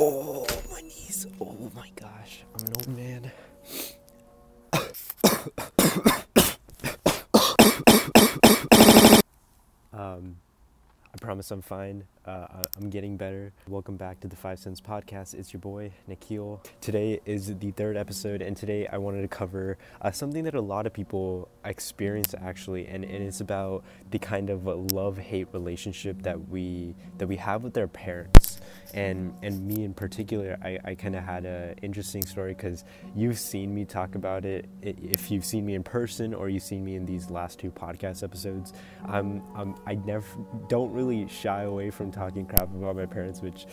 Oh, my knees. Oh my gosh. I'm an old man. um, I promise I'm fine. Uh, I'm getting better. Welcome back to the Five Cents Podcast. It's your boy, Nikhil. Today is the third episode, and today I wanted to cover uh, something that a lot of people experience actually, and, and it's about the kind of love hate relationship that we that we have with our parents. And and me in particular, I, I kind of had an interesting story because you've seen me talk about it. If you've seen me in person or you've seen me in these last two podcast episodes, I'm, I'm I never don't really shy away from talking crap about my parents, which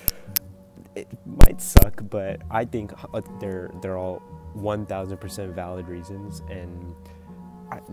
it might suck, but I think uh, they're they're all 1000% valid reasons and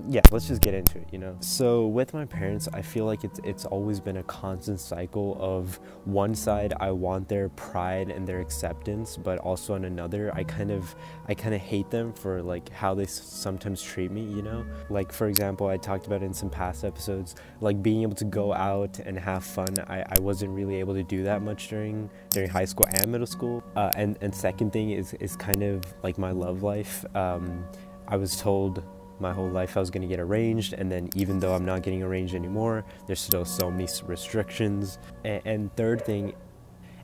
Yeah, let's just get into it, you know. So with my parents, I feel like it's it's always been a constant cycle of one side I want their pride and their acceptance, but also on another I kind of I kind of hate them for like how they sometimes treat me, you know. Like for example, I talked about in some past episodes, like being able to go out and have fun. I, I wasn't really able to do that much during during high school and middle school. Uh, and and second thing is is kind of like my love life. Um, I was told my whole life I was going to get arranged, and then even though I'm not getting arranged anymore, there's still so many restrictions. And, and third thing,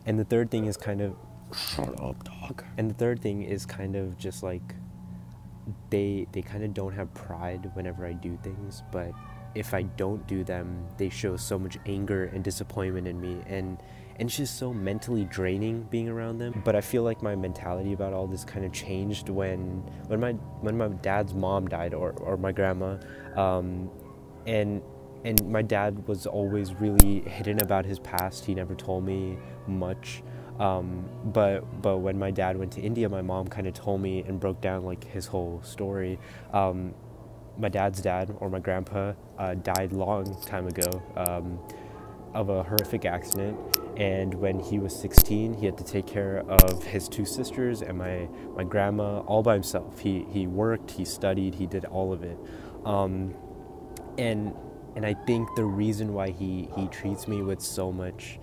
and the third thing is kind of shut up, dog. And the third thing is kind of just like they they kind of don't have pride whenever I do things, but if I don't do them, they show so much anger and disappointment in me, and and it's just so mentally draining being around them. But I feel like my mentality about all this kind of changed when when my when my dad's mom died or, or my grandma, um, and and my dad was always really hidden about his past. He never told me much. Um, but but when my dad went to India, my mom kind of told me and broke down like his whole story. Um, my dad's dad or my grandpa uh, died long time ago um, of a horrific accident. And when he was 16 he had to take care of his two sisters and my, my grandma all by himself. He, he worked he studied he did all of it. Um, and and i think the reason why he, he treats me with so much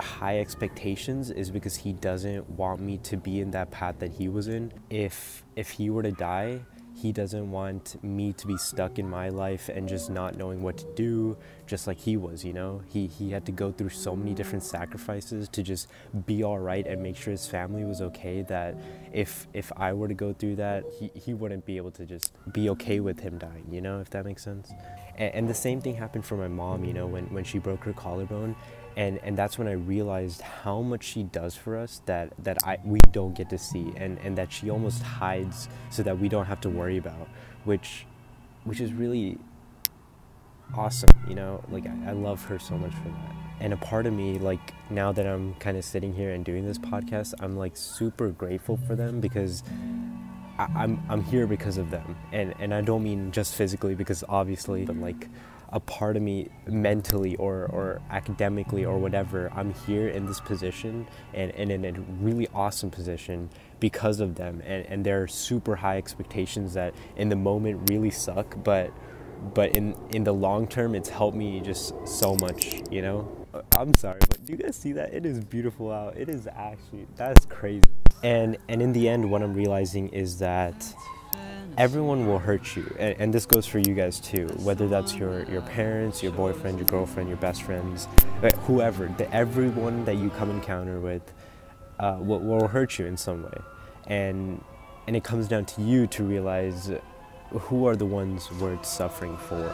high expectations is because he doesn't want me to be in that path that he was in. If if he were to die he doesn't want me to be stuck in my life and just not knowing what to do just like he was you know? He he had to go through so many different sacrifices to just be all right and make sure his family was okay that if if I were to go through that he, he wouldn't be able to just be okay with him dying you know if that makes sense? And, and the same thing happened for my mom you know when when she broke her collarbone and and that's when I realized how much she does for us that that I we don't get to see and and that she almost hides so that we don't have to worry about which which is really awesome you know? Like I, I love her so much for that. And a part of me like now that I'm kind of sitting here and doing this podcast I'm like super grateful for them because I, I'm I'm here because of them. And and I don't mean just physically because obviously but like a part of me mentally or, or academically or whatever, I'm here in this position and, and in a really awesome position because of them. And, and there are super high expectations that in the moment really suck, but but in, in the long term, it's helped me just so much, you know? I'm sorry, but do you guys see that? It is beautiful out. It is actually, that's crazy. And, and in the end, what I'm realizing is that everyone will hurt you. And, and, this goes for you guys too whether that's your your parents your boyfriend your girlfriend your best friends whoever the, everyone that you come encounter with uh, will, will hurt you in some way. And and it comes down to you to realize who are the ones worth suffering for